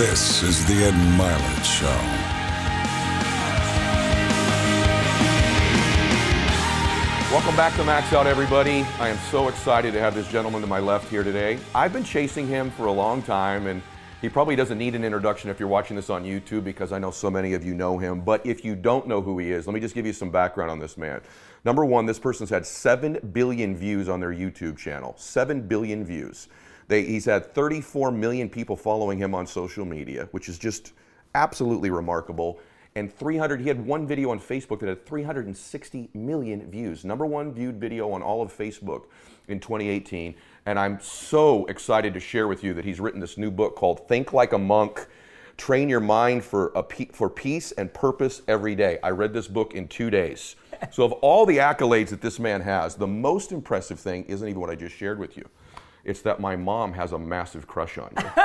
This is the Ed Mylett Show. Welcome back to Max Out, everybody. I am so excited to have this gentleman to my left here today. I've been chasing him for a long time, and he probably doesn't need an introduction if you're watching this on YouTube because I know so many of you know him. But if you don't know who he is, let me just give you some background on this man. Number one, this person's had 7 billion views on their YouTube channel. 7 billion views. They, he's had 34 million people following him on social media, which is just absolutely remarkable. And 300, he had one video on Facebook that had 360 million views. Number one viewed video on all of Facebook in 2018. And I'm so excited to share with you that he's written this new book called Think Like a Monk Train Your Mind for, a, for Peace and Purpose Every Day. I read this book in two days. So, of all the accolades that this man has, the most impressive thing isn't even what I just shared with you. It's that my mom has a massive crush on you.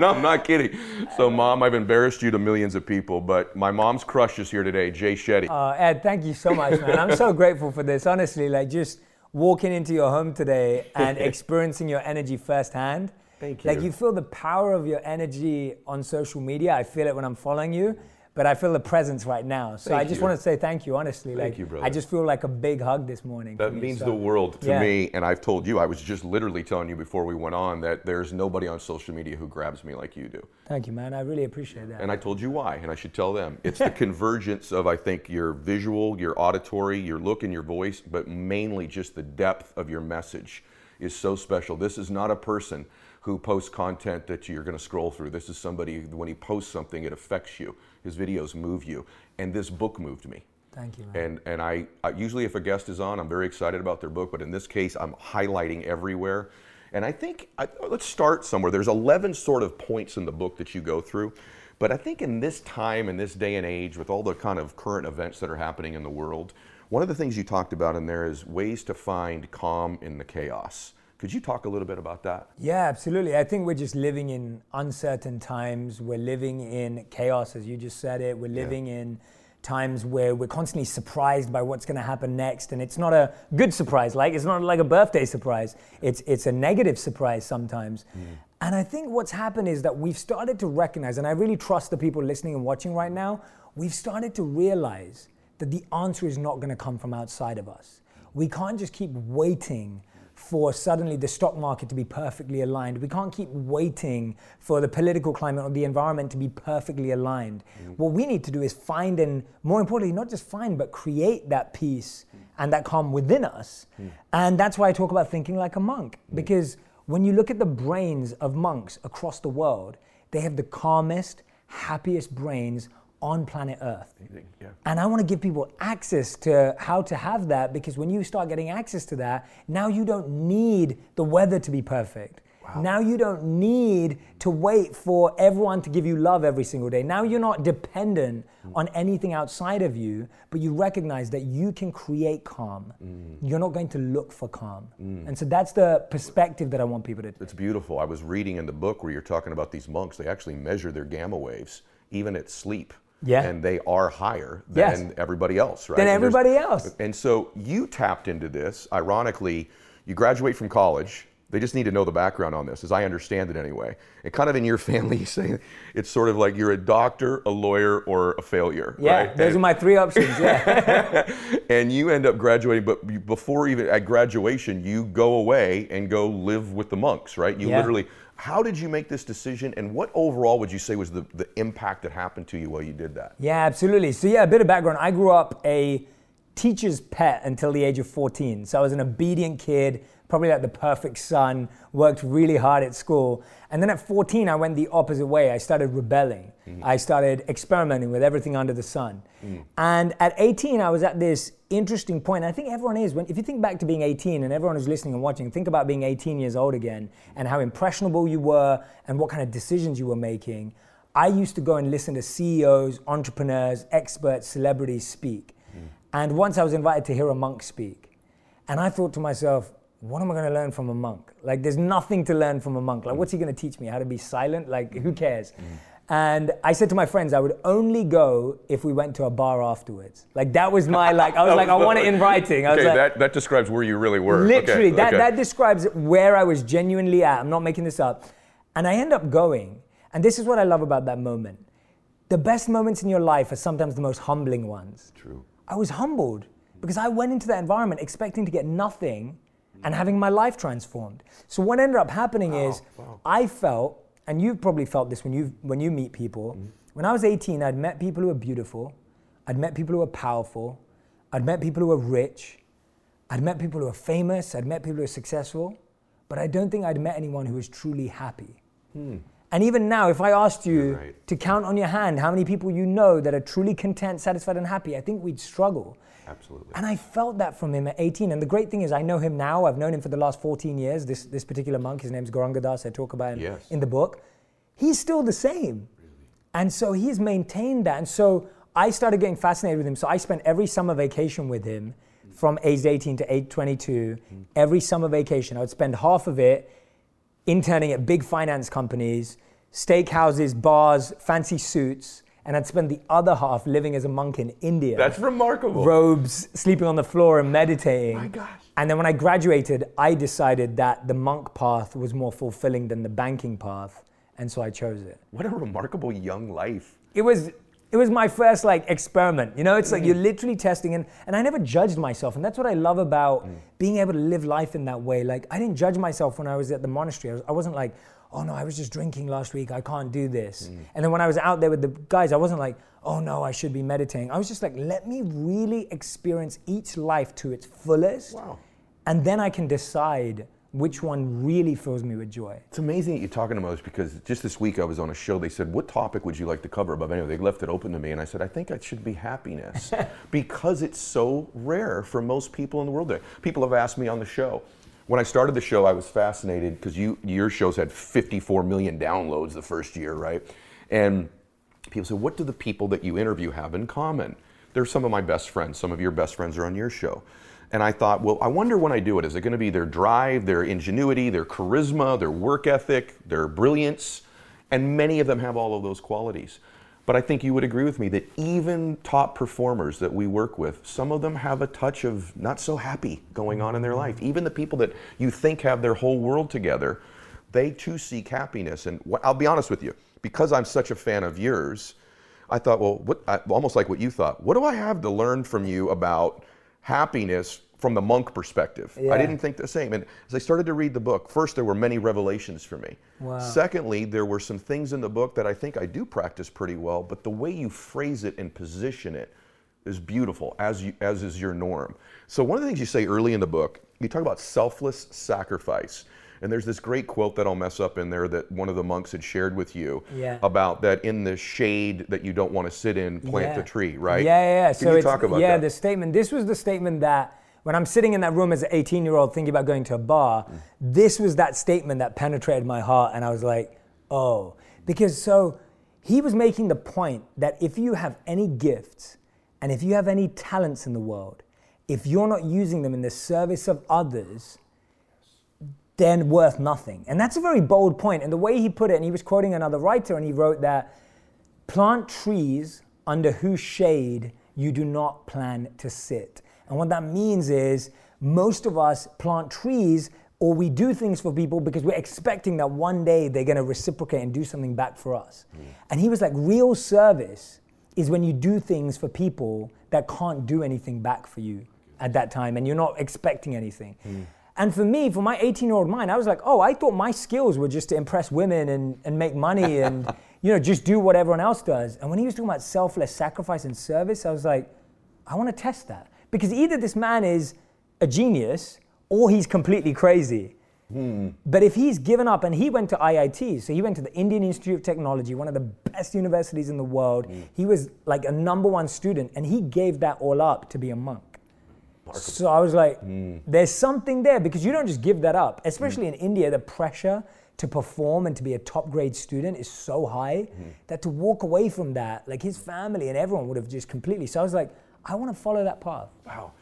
no, I'm not kidding. So, mom, I've embarrassed you to millions of people, but my mom's crush is here today, Jay Shetty. Uh, Ed, thank you so much, man. I'm so grateful for this. Honestly, like just walking into your home today and experiencing your energy firsthand. Thank you. Like you feel the power of your energy on social media. I feel it when I'm following you but I feel the presence right now. So Thank I just you. want to say thank you, honestly. Thank like, you, brother. I just feel like a big hug this morning. That means so- the world to Yeah. me, and I've told you, I was just literally telling you before we went on that there's nobody on social media who grabs me like you do. Thank you, man. I really appreciate that. And I told you why, and I should tell them. It's the convergence of, I think, your visual, your auditory, your look, and your voice, but mainly just the depth of your message is so special. This is not a person who posts content that you're going to scroll through. This is somebody, when he posts something, it affects you. His videos move you. And this book moved me. Thank you, man. And and I, I usually if a guest is on, I'm very excited about their book, but in this case, I'm highlighting everywhere. And I think I, let's start somewhere. There's 11 sort of points in the book that you go through, but I think in this time, in this day and age, with all the kind of current events that are happening in the world, one of the things you talked about in there is ways to find calm in the chaos. Could you talk a little bit about that? Yeah, absolutely. I think we're just living in uncertain times. We're living in chaos, as you just said it. We're living in times where we're constantly surprised by what's going to happen next, and it's not a good surprise. Like it's not like a birthday surprise. It's it's a negative surprise sometimes. Mm. And I think what's happened is that we've started to recognize, and I really trust the people listening and watching right now. We've started to realize that the answer is not going to come from outside of us. We can't just keep waiting for suddenly the stock market to be perfectly aligned. We can't keep waiting for the political climate or the environment to be perfectly aligned. Mm. What we need to do is find and, more importantly, not just find, but create that peace mm. and that calm within us. Mm. And that's why I talk about thinking like a monk, because when you look at the brains of monks across the world, they have the calmest, happiest brains on planet Earth. Yeah. And I want to give people access to how to have that because when you start getting access to that, now you don't need the weather to be perfect. Now you don't need to wait for everyone to give you love every single day. Now you're not dependent mm. on anything outside of you, but you recognize that you can create calm. Mm. You're not going to look for calm. Mm. And so that's the perspective that I want people to It's beautiful. I was reading in the book where you're talking about these monks. They actually measure their gamma waves even at sleep. Yeah. And they are higher Yes. than everybody else, right? Than And everybody else. And so you tapped into this. Ironically, you graduate from college. They just need to know the background on this, as I understand it anyway. And kind of in your family, you say it's sort of like you're a doctor, a lawyer, or a failure. Yeah, right? those And- are my three options. Yeah. and you end up graduating, but before even at graduation, you go away and go live with the monks, right? You Yeah. literally. How did you make this decision, and what overall would you say was the, the impact that happened to you while you did that? Yeah, absolutely. So, yeah, a bit of background. I grew up a teacher's pet until the age of 14. So, I was an obedient kid, probably like the perfect son, worked really hard at school. And then at 14, I went the opposite way. I started rebelling. Mm. I started experimenting with everything under the sun. Mm. And at 18, I was at this interesting point. I think everyone is. When, if you think back to being 18, and everyone who's listening and watching, think about being 18 years old again and how impressionable you were and what kind of decisions you were making. I used to go and listen to CEOs, entrepreneurs, experts, celebrities speak. Mm. And once I was invited to hear a monk speak. And I thought to myself, what am I going to learn from a monk? Like, there's nothing to learn from a monk. Like, mm. what's he going to teach me? How to be silent? Like, who cares? Mm. And I said to my friends, I would only go if we went to a bar afterwards. Like, that was my, like, I was like, I want it in writing. I was Okay, like, that, that describes where you really were. Okay, Literally, that, okay. that describes where I was genuinely at. I'm not making this up. And I end up going. And this is what I love about that moment. The best moments in your life are sometimes the most humbling ones. True. I was humbled because I went into that environment expecting to get nothing and having my life transformed. So what ended up happening is wow. I felt, and you've probably felt this when you when you meet people. Mm-hmm. When I was 18, I'd met people who were beautiful, I'd met people who were powerful, I'd met people who were rich, I'd met people who were famous, I'd met people who were successful, but I don't think I'd met anyone who was truly happy. Hmm. And even now, if I asked you right. to count on your hand how many people you know that are truly content, satisfied, and happy, I think we'd struggle. Absolutely. And I felt that from him at 18. And the great thing is, I know him now. I've known him for the last 14 years. This, this particular monk, his name's Gauranga Das, I talk about him Yes. in the book. He's still the same. And so he's maintained that. And so I started getting fascinated with him. So I spent every summer vacation with him from age 18 to age 22. Mm-hmm. Every summer vacation, I would spend half of it interning at big finance companies, steakhouses, bars, fancy suits, and I'd spend the other half living as a monk in India. That's remarkable. robes, sleeping on the floor and meditating. My gosh. And then when I graduated, I decided that the monk path was more fulfilling than the banking path, and so I chose it. What a remarkable young life. It was it was my first like experiment. You know, it's Mm. like you're literally testing and and I never judged myself, and that's what I love about Mm. being able to live life in that way. Like I didn't judge myself when I was at the monastery. I, was, I wasn't like, oh no, I was just drinking last week. I can't do this. Mm. And then when I was out there with the guys, I wasn't like, oh no, I should be meditating. I was just like, let me really experience each life to its fullest, Wow. and then I can decide which one really fills me with joy. It's amazing that you're talking to most because just this week I was on a show. They said, "What topic would you like to cover?" But anyway, they left it open to me, and I said, "I think it should be happiness because it's so rare for most people in the world." There, people have asked me on the show. When I started the show, I was fascinated because you your shows had 54 million downloads the first year, right? And people said, "What do the people that you interview have in common?" They're some of my best friends. Some of your best friends are on your show. And I thought, well, I wonder when I do it, is it going to be their drive, their ingenuity, their charisma, their work ethic, their brilliance? And many of them have all of those qualities. But I think you would agree with me that even top performers that we work with, some of them have a touch of not so happy going on in their life. Even the people that you think have their whole world together, they too seek happiness. And I'll be honest with you, because I'm such a fan of yours, I thought, well, what, almost like what you thought. What do I have to learn from you about happiness from the monk perspective? Yeah. I didn't think the same. And as I started to read the book, first there were many revelations for me. Wow. Secondly, there were some things in the book that I think I do practice pretty well, but the way you phrase it and position it is beautiful, as you, as is your norm. So one of the things you say early in the book, you talk about selfless sacrifice. And there's this great quote that I'll mess up in there that one of the monks had shared with you Yeah. about that in the shade that you don't want to sit in, plant Yeah. the tree, right? Yeah, yeah. yeah. Can So you talk about yeah, that? the statement. This was the statement that when I'm sitting in that room as an 18 year old thinking about going to a bar, Mm. this was that statement that penetrated my heart, and I was like, oh, because so he was making the point that if you have any gifts and if you have any talents in the world, if you're not using them in the service of others, then worth nothing. And that's a very bold point. And the way he put it, and he was quoting another writer, and he wrote that plant trees under whose shade you do not plan to sit. And what that means is most of us plant trees or we do things for people because we're expecting that one day they're going to reciprocate and do something back for us. And he was like, real service is when you do things for people that can't do anything back for you at that time and you're not expecting anything. Hmm. And for me, for my 18 year old mind, I was like, oh, I thought my skills were just to impress women and, and make money and, you know, just do what everyone else does. And when he was talking about selfless sacrifice and service, I was like, I want to test that. Because either this man is a genius or he's completely crazy. Hmm. But if he's given up, and he went to IIT, so he went to the Indian Institute of Technology, one of the best universities in the world. Hmm. He was like a number one student, and he gave that all up to be a monk. So I was like, hmm. there's something there because you don't just give that up. Especially in India, the pressure to perform and to be a top grade student is so high that to walk away from that, like his family and everyone would have just completely. So I was like, I want to follow that path. Wow.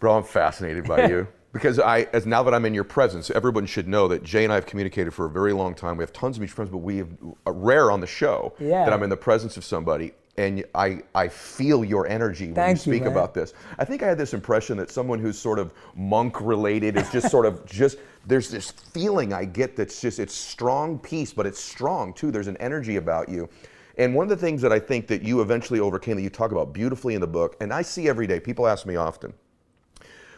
Bro, I'm fascinated by you. Because I, as now that I'm in your presence, everyone should know that Jay and I have communicated for a very long time. We have tons of mutual friends, but we have uh, rare on the show Yeah. that I'm in the presence of somebody. and I, I feel your energy when Thank you you, speak man. about this. I think I had this impression that someone who's sort of monk related is just sort of just there's this feeling I get that's just it's strong peace, but it's strong too. There's an energy about you. And one of the things that I think that you eventually overcame that you talk about beautifully in the book, and I see every day, people ask me often,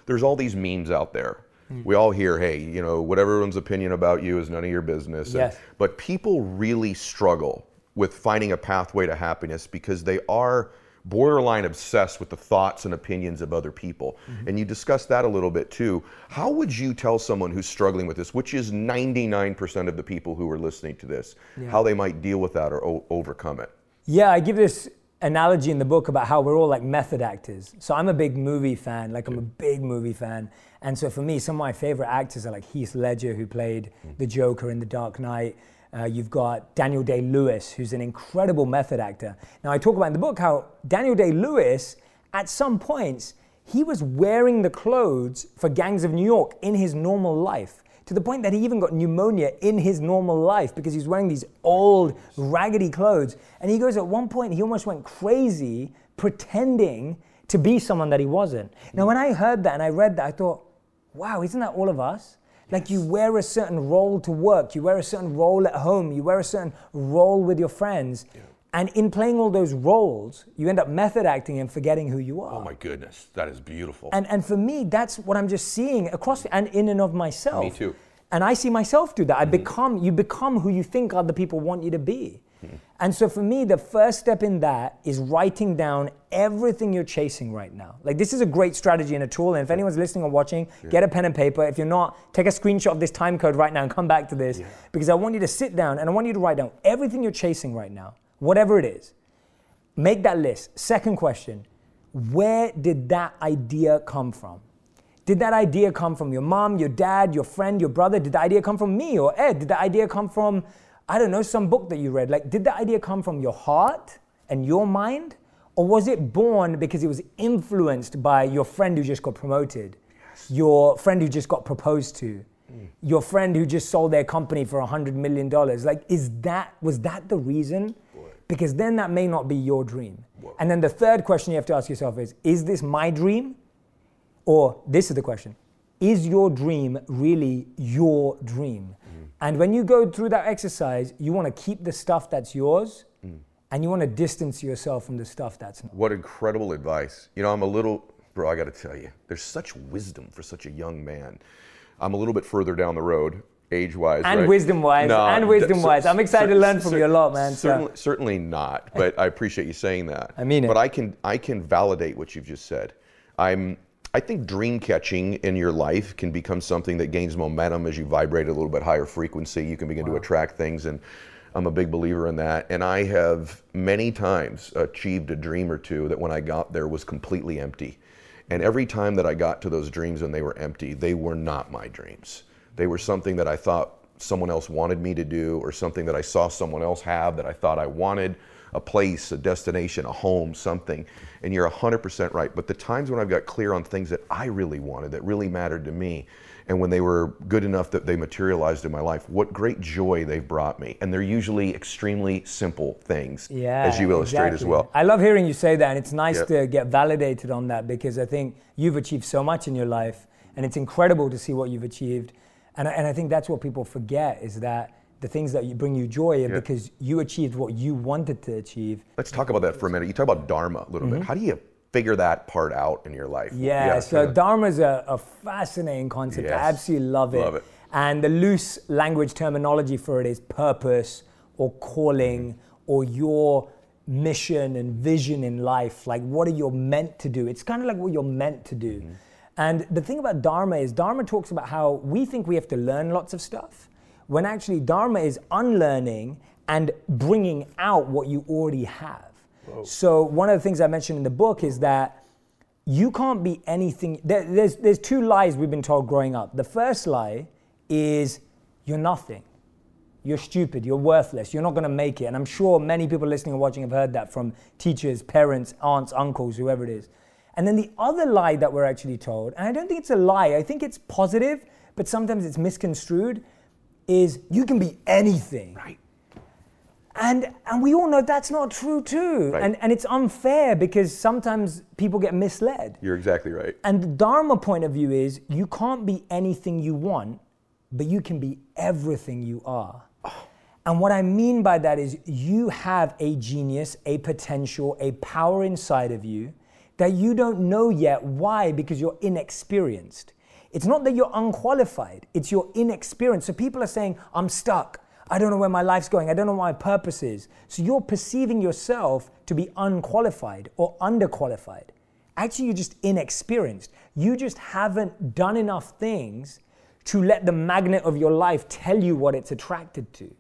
there's all these memes out there. Hmm. We all hear, hey, you know, what everyone's opinion about you is none of your business. And- Yes. but people really struggle with finding a pathway to happiness because they are borderline obsessed with the thoughts and opinions of other people. Mm-hmm. And you discussed that a little bit too. How would you tell someone who's struggling with this, which is 99% of the people who are listening to this, how they might deal with that or o- overcome it? Yeah, I give this analogy in the book about how we're all like method actors. So I'm a big movie fan, like I'm a big movie fan. And so for me, some of my favorite actors are like Heath Ledger, who played the Joker in The Dark Knight. Uh, you've got Daniel Day Lewis, who's an incredible method actor. Now, I talk about in the book how Daniel Day Lewis, at some points, he was wearing the clothes for Gangs of New York in his normal life to the point that he even got pneumonia in his normal life because he's wearing these old, raggedy clothes. And he goes, at one point, he almost went crazy pretending to be someone that he wasn't. Now, when I heard that and I read that, I thought, wow, isn't that all of us? Like you wear a certain role to work, you wear a certain role at home, you wear a certain role with your friends. And in playing all those roles, you end up method acting and forgetting who you oh are. Oh my goodness, that is beautiful. And and for me, that's what I'm just seeing across and in and of myself. Me too. And I see myself do that. I mm-hmm. become you become who you think other people want you to be. And so for me, the first step in that is writing down everything you're chasing right now. Like this is a great strategy and a tool. And if anyone's listening or watching, get a pen and paper. If you're not, take a screenshot of this time code right now and come back to this. Because I want you to sit down and I want you to write down everything you're chasing right now, whatever it is. Make that list. Second question Where did that idea come from? Did that idea come from your mom, your dad, your friend, your brother? Did the idea come from me or Ed? Did the idea come from, I don't know, some book that you read? Like, did the idea come from your heart and your mind? Or was it born because it was influenced by your friend who just got promoted, your friend who just got proposed to, hmm. your friend who just sold their company for $100 million? Like, is that, was that the reason? Because then that may not be your dream. And then the third question you have to ask yourself is Is this my dream? Or this is the question Is your dream really your dream? And when you go through that exercise, you want to keep the stuff that's yours mm. and you want to distance yourself from the stuff that's not. What incredible advice. You know, I'm a little, bro, I got to tell you, there's such wisdom for such a young man. I'm a little bit further down the road, age wise. And wisdom-wise, No, and wisdom-wise. I'm excited to learn from you a lot, man, so- Certainly, certainly not, but I appreciate you saying that. I mean it. But I can, I can validate what you've just said. I'm, I think dream catching in your life can become something that gains momentum as you vibrate a little bit higher frequency. You can begin to attract things, and I'm a big believer in that. And I have many times achieved a dream or two that when I got there was completely empty. And every time that I got to those dreams and they were empty, they were not my dreams. They were something that I thought someone else wanted me to do, or something that I saw someone else have that I thought I wanted a place, a destination, a home, something. And you're 100% right. But the times when I've got clear on things that I really wanted, that really mattered to me, and when they were good enough that they materialized in my life, what great joy they've brought me. And they're usually extremely simple things, Yeah, as you illustrate as well. I love hearing you say that, and it's nice Yep. to get validated on that because I think you've achieved so much in your life, and it's incredible to see what you've achieved. And I, and I think that's what people forget is that the things that you bring you joy Yeah. because you achieved what you wanted to achieve. Let's talk about that for a minute. You talk about Dharma a little bit. How do you figure that part out in your life? Mm-hmm. Yeah, so Dharma is a, a fascinating concept. Yes. I absolutely love it. Love it. And the loose language terminology for it is purpose or calling or your mission and vision in life. Like, what are you meant to do? It's kind of like what you're meant to do. And the thing about Dharma is, Dharma talks about how we think we have to learn lots of stuff, when actually Dharma is unlearning and bringing out what you already have. So, one of the things I mentioned in the book is that you can't be anything. There, there's, there's two lies we've been told growing up. The first lie is you're nothing. You're stupid. You're worthless. You're not going to make it. And I'm sure many people listening and watching have heard that from teachers, parents, aunts, uncles, whoever it is. And then the other lie that we're actually told, and I don't think it's a lie, I think it's positive, but sometimes it's misconstrued, is you can be anything. Right. And and we all know that's not true too. Right. And and it's unfair because sometimes people get misled. You're exactly right. And the Dharma point of view is you can't be anything you want, but you can be everything you are. Oh. And what I mean by that is you have a genius, a potential, a power inside of you that you don't know yet. Why? Because you're inexperienced. It's not that you're unqualified, it's your inexperience. So people are saying, I'm stuck. I don't know where my life's going. I don't know what my purpose is. So you're perceiving yourself to be unqualified or underqualified. Actually, you're just inexperienced. You just haven't done enough things to let the magnet of your life tell you what it's attracted to.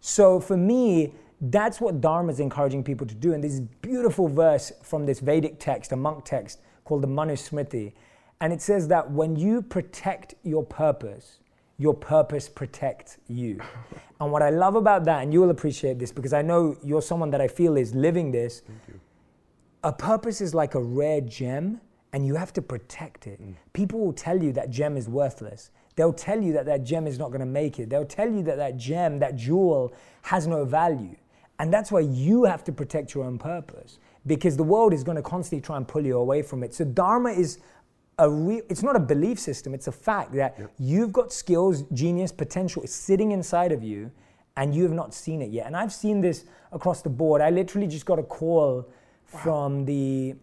So for me, that's what Dharma is encouraging people to do. And this beautiful verse from this Vedic text, a monk text called the Manusmriti. And it says that when you protect your purpose, your purpose protects you. and what I love about that, and you will appreciate this because I know you're someone that I feel is living this. A purpose is like a rare gem and you have to protect it. Mm. People will tell you that gem is worthless. They'll tell you that that gem is not going to make it. They'll tell you that that gem, that jewel, has no value. And that's why you have to protect your own purpose because the world is going to constantly try and pull you away from it. So, Dharma is a real, it's not a belief system, it's a fact that you've got skills, genius, potential is sitting inside of you and you have not seen it yet. And I've seen this across the board. I literally just got a call from the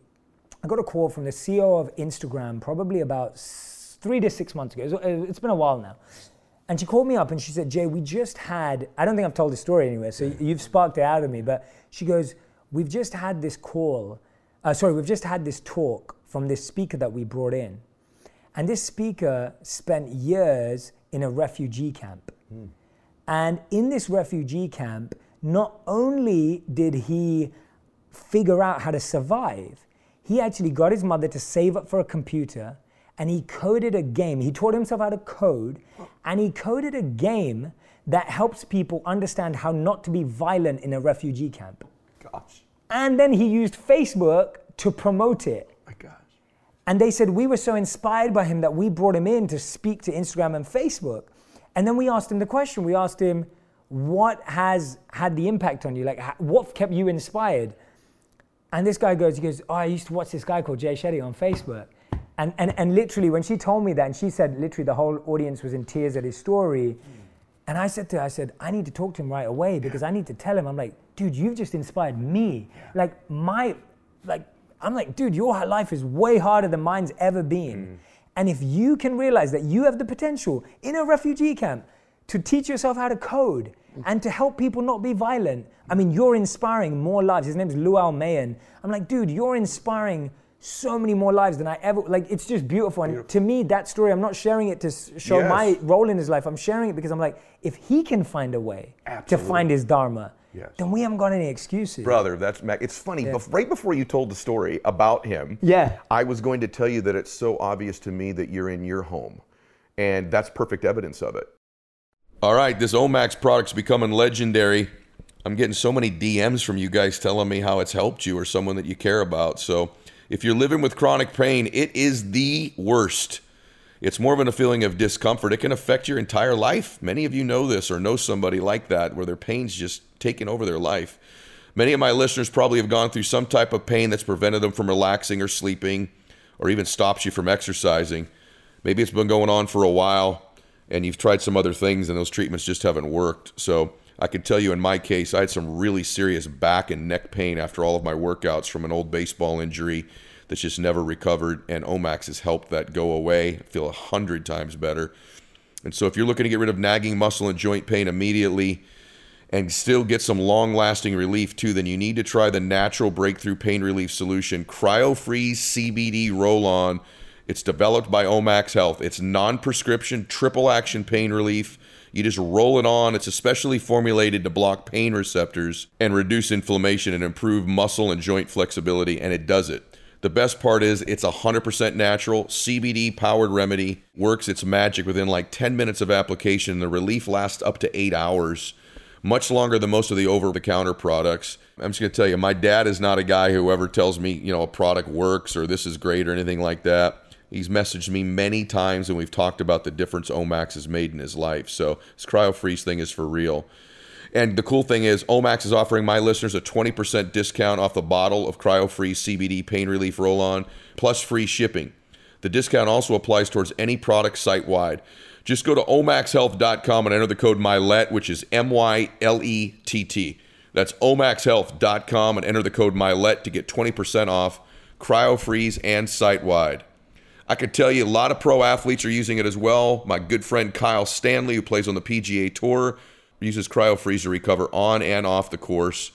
I got a call from the CEO of Instagram probably about s- three to six months ago. It's- It's been a while now. And she called me up and she said, Jay, we just had, I don't think I've told this story anywhere, so you've sparked it out of me, but she goes, We've just had this call, uh, sorry, we've just had this talk from this speaker that we brought in. And this speaker spent years in a refugee camp. Hmm. And in this refugee camp, not only did he figure out how to survive, he actually got his mother to save up for a computer and he coded a game. He taught himself how to code and he coded a game that helps people understand how not to be violent in a refugee camp. Gosh. And then he used Facebook to promote it. And they said we were so inspired by him that we brought him in to speak to Instagram and Facebook. And then we asked him the question. We asked him, "What has had the impact on you? Like, ha- what kept you inspired?" And this guy goes, "He goes, oh, I used to watch this guy called Jay Shetty on Facebook." And, and, and literally, when she told me that, and she said, literally, the whole audience was in tears at his story. And I said to her, I said, I need to talk to him right away because I need to tell him. I'm like, dude, you've just inspired me. Like my, like I'm like, dude, your life is way harder than mine's ever been. Mm. And if you can realize that you have the potential in a refugee camp to teach yourself how to code and to help people not be violent, I mean, you're inspiring more lives. His name's Lual Mayen. I'm like, dude, you're inspiring so many more lives than I ever like. It's just beautiful. And to me, that story, I'm not sharing it to show Yes. my role in his life. I'm sharing it because I'm like, if he can find a way to find his dharma, Yes. then we haven't got any excuses. Brother, that's Mac. It's funny. bef- right before you told the story about him, Yeah. I was going to tell you that it's so obvious to me that you're in your home, and that's perfect evidence of it. All right, this Omax product's becoming legendary. I'm getting so many DMs from you guys telling me how it's helped you or someone that you care about. So, if you're living with chronic pain, it is the worst. It's more than a feeling of discomfort. It can affect your entire life. Many of you know this or know somebody like that where their pain's just taken over their life. Many of my listeners probably have gone through some type of pain that's prevented them from relaxing or sleeping or even stops you from exercising. Maybe it's been going on for a while and you've tried some other things and those treatments just haven't worked. So I can tell you in my case, I had some really serious back and neck pain after all of my workouts from an old baseball injury that's just never recovered. And Omax has helped that go away. Feel a hundred times better. And so if you're looking to get rid of nagging muscle and joint pain immediately, and still get some long lasting relief too, then you need to try the natural breakthrough pain relief solution, CryoFreeze CBD Roll On. It's developed by Omax Health. It's non prescription, triple action pain relief. You just roll it on. It's especially formulated to block pain receptors and reduce inflammation and improve muscle and joint flexibility, and it does it. The best part is it's 100% natural, CBD powered remedy. Works its magic within like 10 minutes of application. The relief lasts up to eight hours much longer than most of the over the counter products. I'm just going to tell you, my dad is not a guy who ever tells me, you know, a product works or this is great or anything like that. He's messaged me many times and we've talked about the difference Omax has made in his life. So this CryoFreeze thing is for real. And the cool thing is, Omax is offering my listeners a 20% discount off the bottle of CryoFreeze CBD pain relief roll on, plus free shipping. The discount also applies towards any product site wide. Just go to omaxhealth.com and enter the code MYLETT, which is M Y L E T T. That's omaxhealth.com and enter the code MYLETT to get 20% off CryoFreeze and site wide. I could tell you a lot of pro athletes are using it as well. My good friend Kyle Stanley, who plays on the PGA Tour, uses CryoFreeze to recover on and off the course.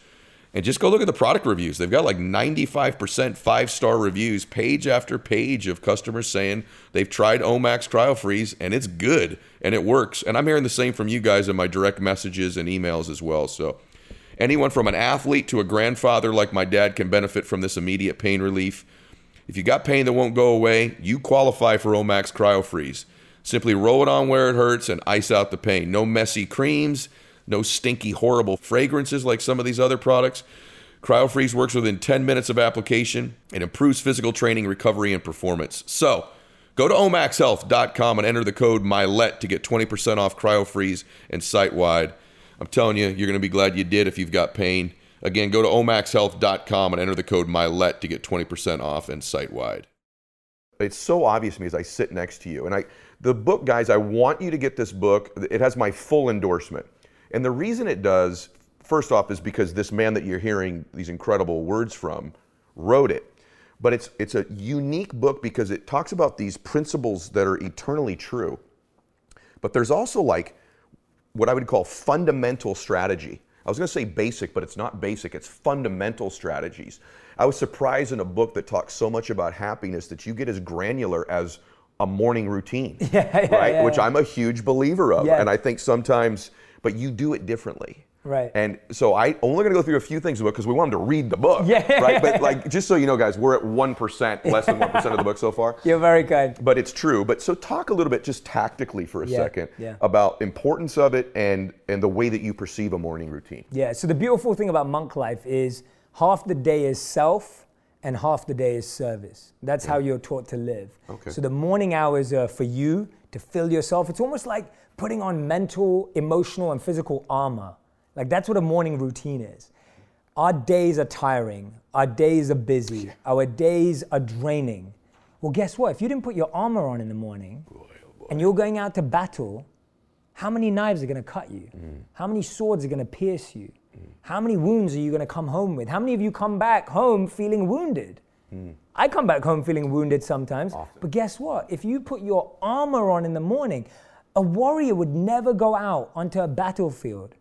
And just go look at the product reviews. They've got like 95% five star reviews, page after page of customers saying they've tried Omax CryoFreeze and it's good and it works. And I'm hearing the same from you guys in my direct messages and emails as well. So, anyone from an athlete to a grandfather like my dad can benefit from this immediate pain relief. If you got pain that won't go away, you qualify for Omax CryoFreeze. Simply roll it on where it hurts and ice out the pain. No messy creams no stinky, horrible fragrances like some of these other products. CryoFreeze works within 10 minutes of application and improves physical training, recovery, and performance. So, go to omaxhealth.com and enter the code MYLETT to get 20% off CryoFreeze and site wide. I'm telling you, you're going to be glad you did if you've got pain. Again, go to omaxhealth.com and enter the code MYLETT to get 20% off and site wide. It's so obvious to me as I sit next to you. And I, the book, guys, I want you to get this book. It has my full endorsement. And the reason it does, first off, is because this man that you're hearing these incredible words from wrote it. But it's, it's a unique book because it talks about these principles that are eternally true. But there's also like what I would call fundamental strategy. I was going to say basic, but it's not basic, it's fundamental strategies. I was surprised in a book that talks so much about happiness that you get as granular as a morning routine, yeah, yeah, right? Yeah, Which I'm a huge believer of. And I think sometimes but you do it differently. Right. And so I only going to go through a few things because we want them to read the book. Yeah. Right. But like, just so you know, guys, we're at one percent, less than one percent of the book so far. You're very kind. But it's true. But so talk a little bit, just tactically for a yeah. second, yeah. about importance of it and and the way that you perceive a morning routine. Yeah. So the beautiful thing about monk life is half the day is self and half the day is service. That's how you're taught to live. Okay. So the morning hours are for you to fill yourself. It's almost like putting on mental, emotional, and physical armor. Like that's what a morning routine is. Our days are tiring. Our days are busy. Our days are draining. Well, guess what? If you didn't put your armor on in the morning boy, oh boy. and you're going out to battle, how many knives are going to cut you? Mm. How many swords are going to pierce you? Mm. How many wounds are you going to come home with? How many of you come back home feeling wounded? Mm. I come back home feeling wounded sometimes. Often. But guess what? If you put your armor on in the morning, a warrior would never go out onto a battlefield.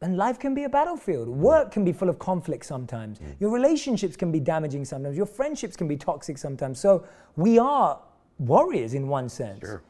And life can be a battlefield. Work can be full of conflict sometimes. Mm. Your relationships can be damaging sometimes. Your friendships can be toxic sometimes. So we are warriors in one sense. Sure.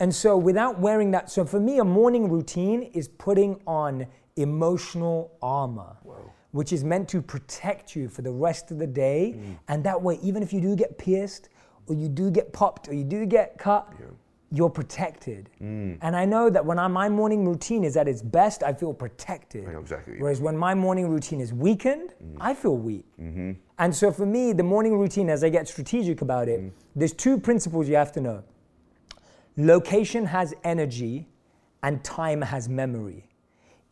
And so without wearing that, so for me, a morning routine is putting on emotional armor. Whoa. Which is meant to protect you for the rest of the day. Mm. And that way, even if you do get pierced, or you do get popped, or you do get cut, yeah you're protected. Mm. And I know that when I, my morning routine is at its best, I feel protected. I exactly. Whereas when my morning routine is weakened, mm. I feel weak. Mm-hmm. And so for me, the morning routine, as I get strategic about it, mm. there's two principles you have to know location has energy, and time has memory.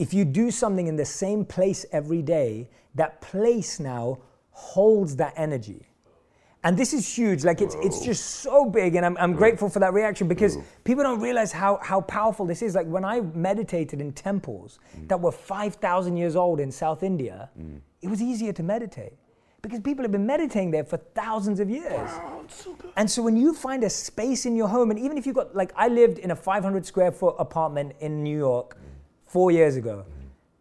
If you do something in the same place every day, that place now holds that energy. And this is huge. Like it's it's just so big, and I'm, I'm grateful for that reaction because people don't realize how how powerful this is. Like when I meditated in temples mm. that were five thousand years old in South India, mm. it was easier to meditate because people have been meditating there for thousands of years. Wow, so and so when you find a space in your home, and even if you've got like I lived in a 500 square foot apartment in New York mm. Four years ago,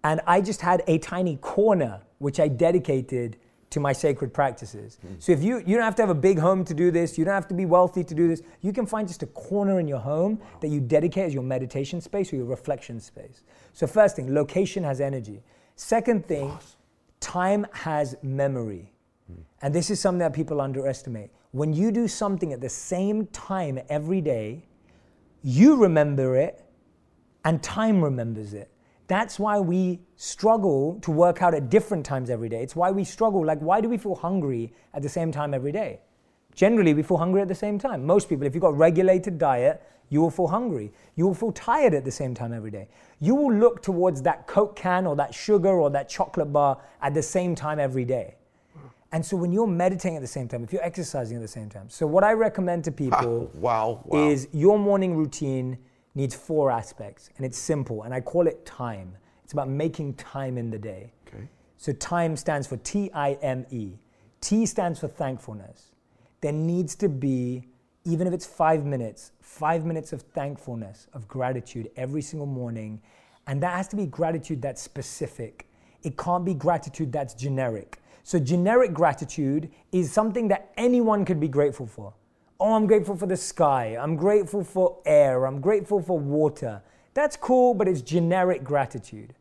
and I just had a tiny corner which I dedicated to my sacred practices. Mm. So if you you don't have to have a big home to do this, you don't have to be wealthy to do this. You can find just a corner in your home wow. that you dedicate as your meditation space or your reflection space. So first thing, location has energy. Second thing, time has memory. Mm. And this is something that people underestimate. When you do something at the same time every day, you remember it and time remembers it. That's why we struggle to work out at different times every day. It's why we struggle. Like, why do we feel hungry at the same time every day? generally we feel hungry at the same time. Most people, if you've got regulated diet, you will feel hungry. You will feel tired at the same time every day. You will look towards that Coke can or that sugar or that chocolate bar at the same time every day. And so when you're meditating at the same time, if you're exercising at the same time, so what I recommend to people wow, wow. is your morning routine needs four aspects, and it's simple, and I call it time. It's about making time in the day. Okay. So time stands for T I M E. T stands for thankfulness. There needs to be, even if it's five minutes, five minutes of thankfulness, of gratitude every single morning. And that has to be gratitude that's specific. It can't be gratitude that's generic. So, generic gratitude is something that anyone could be grateful for. Oh, I'm grateful for the sky. I'm grateful for air. I'm grateful for water. That's cool, but it's generic gratitude.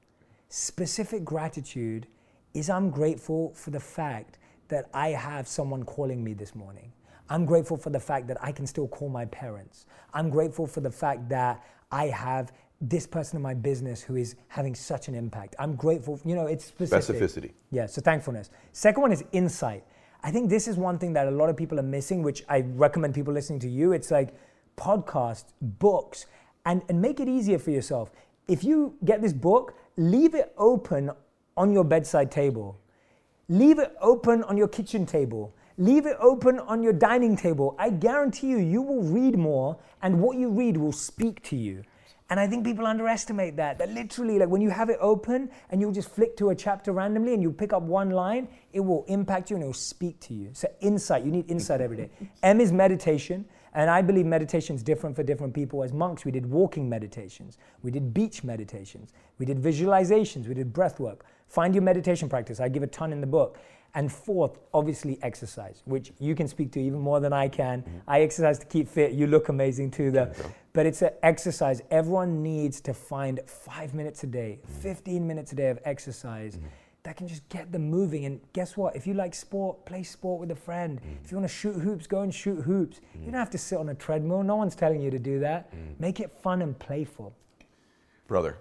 Specific gratitude is I'm grateful for the fact that I have someone calling me this morning. I'm grateful for the fact that I can still call my parents. I'm grateful for the fact that I have this person in my business who is having such an impact. I'm grateful, you know, it's specific. Specificity. Yeah, so thankfulness. Second one is insight. I think this is one thing that a lot of people are missing, which I recommend people listening to you. It's like podcasts, books, and, and make it easier for yourself. If you get this book, leave it open on your bedside table. Leave it open on your kitchen table. Leave it open on your dining table. I guarantee you, you will read more, and what you read will speak to you. And I think people underestimate that. That literally, like when you have it open and you'll just flick to a chapter randomly and you pick up one line, it will impact you and it will speak to you. So, insight, you need insight every day. M is meditation. And I believe meditation is different for different people. As monks, we did walking meditations, we did beach meditations, we did visualizations, we did breath work. Find your meditation practice. I give a ton in the book. And fourth, obviously, exercise, which you can speak to even more than I can. Mm-hmm. I exercise to keep fit. You look amazing too, though. But it's an exercise. Everyone needs to find five minutes a day, mm-hmm. 15 minutes a day of exercise. Mm-hmm that can just get them moving. And guess what? If you like sport, play sport with a friend. Mm. If you want to shoot hoops, go and shoot hoops. Mm. You don't have to sit on a treadmill. No one's telling you to do that. Mm. Make it fun and playful. Brother,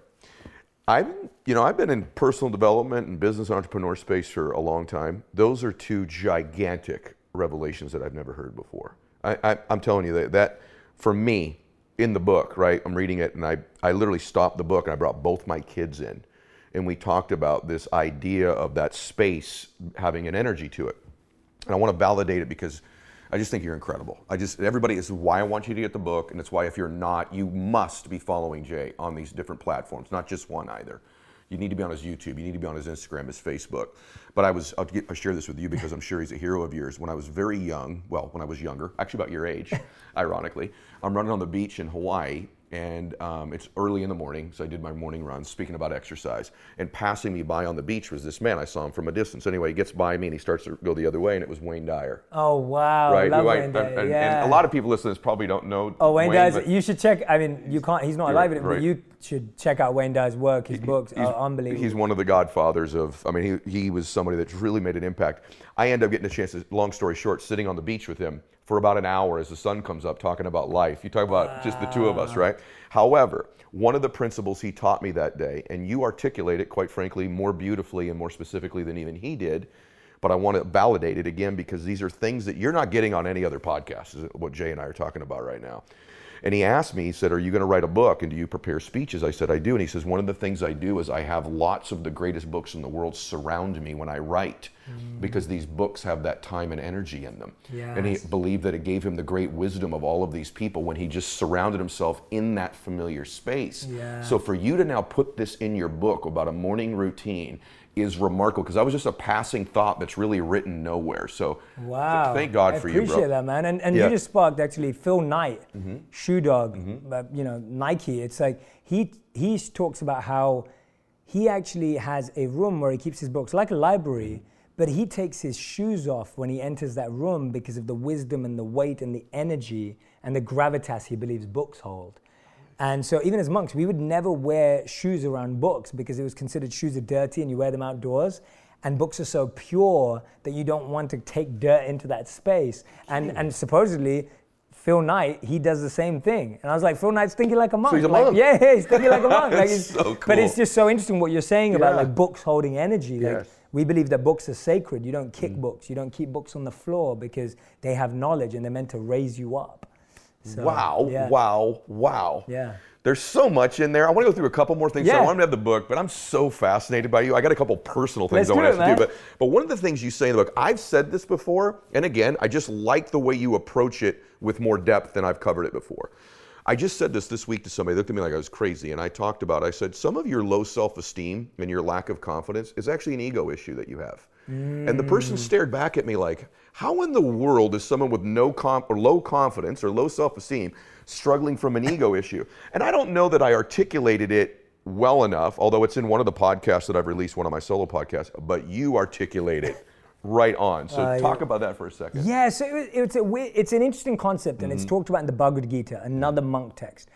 I've you know I've been in personal development and business entrepreneur space for a long time. Those are two gigantic revelations that I've never heard before. I, am telling you that that for me in the book, right? I'm reading it and I I literally stopped the book and I brought both my kids in and we talked about this idea of that space having an energy to it. And I want to validate it because I just think you're incredible. I just everybody is why I want you to get the book, and it's why if you're not, you must be following Jay on these different platforms, not just one either. You need to be on his YouTube. You need to be on his Instagram, his Facebook. But I was, I'll, I'll share this with you because I'm sure he's a hero of yours. When I was very young, well, when I was younger, actually about your age, ironically, I'm running on the beach in Hawaii and um, it's early in the morning, so I did my morning run, speaking about exercise. And passing me by on the beach was this man. I saw him from a distance. Anyway, he gets by me and he starts to go the other way, and it was Wayne Dyer. Oh wow! Right, Love I, Wayne Dyer. and, yeah. and a lot of people listening probably don't know. Oh, Wayne, Wayne Dyer's. but You should check. I mean, you can't. He's not alive, right. but you should check out Wayne Dyer's work. His books he's, are unbelievable. He's one of the godfathers of. I mean, he he was somebody that's really made an impact. I end up getting a chance. To, long story short, sitting on the beach with him for about an hour as the sun comes up, talking about life. You talk about wow. just the two of us, right? However one of the principles he taught me that day, and you articulate it, quite frankly, more beautifully and more specifically than even he did, but I want to validate it again because these are things that you're not getting on any other podcast, is what Jay and I are talking about right now. And he asked me, he said, Are you going to write a book and do you prepare speeches? I said, I do. And he says, One of the things I do is I have lots of the greatest books in the world surround me when I write mm. because these books have that time and energy in them. Yes. And he believed that it gave him the great wisdom of all of these people when he just surrounded himself in that familiar space. Yeah. So for you to now put this in your book about a morning routine is remarkable because that was just a passing thought that's really written nowhere. So wow, thank God I for you, bro. Appreciate that, man. And, and Yeah. you just sparked actually Phil Knight, Mm-hmm. Shoe Dog, uh, you know Nike. It's like he he talks about how he actually has a room where he keeps his books like a library. But he takes his shoes off when he enters that room because of the wisdom and the weight and the energy and the gravitas he believes books hold. And so, even as monks, we would never wear shoes around books because it was considered shoes are dirty and you wear them outdoors. And books are so pure that you don't want to take dirt into that space. And, and supposedly, Phil Knight, he does the same thing. And I was like, Phil Knight's thinking like a monk. he's a Like, monk. Yeah, yeah, he's thinking like a monk. Like he's- so But it's just so interesting what you're saying about like books holding energy. Like Yes. We believe that books are sacred. You don't Mm. kick books. You don't keep books on the floor because they have knowledge and they're meant to raise you up. So, wow, yeah. wow, wow. Yeah. There's so much in there. I want to go through a couple more things. So I want to have the book, but I'm so fascinated by you. I got a couple personal things Let's I want to ask you. But but one of the things you say in the book, I've said this before, and again, I just like the way you approach it with more depth than I've covered it before. I just said this this week to somebody. They looked at me like I was crazy, and I talked about. I said some of your low self-esteem and your lack of confidence is actually an ego issue that you have. And the person Mm. stared back at me like, "How in the world is someone with no comp or low confidence or low self-esteem struggling from an ego issue?" And I don't know that I articulated it well enough, although it's in one of the podcasts that I've released, one of my solo podcasts. But you articulate it right on. So Uh, talk about that for a second. Yeah, so it, it's a it's an interesting concept, and it's Mm-hmm. talked about in the Bhagavad Gita, another monk text,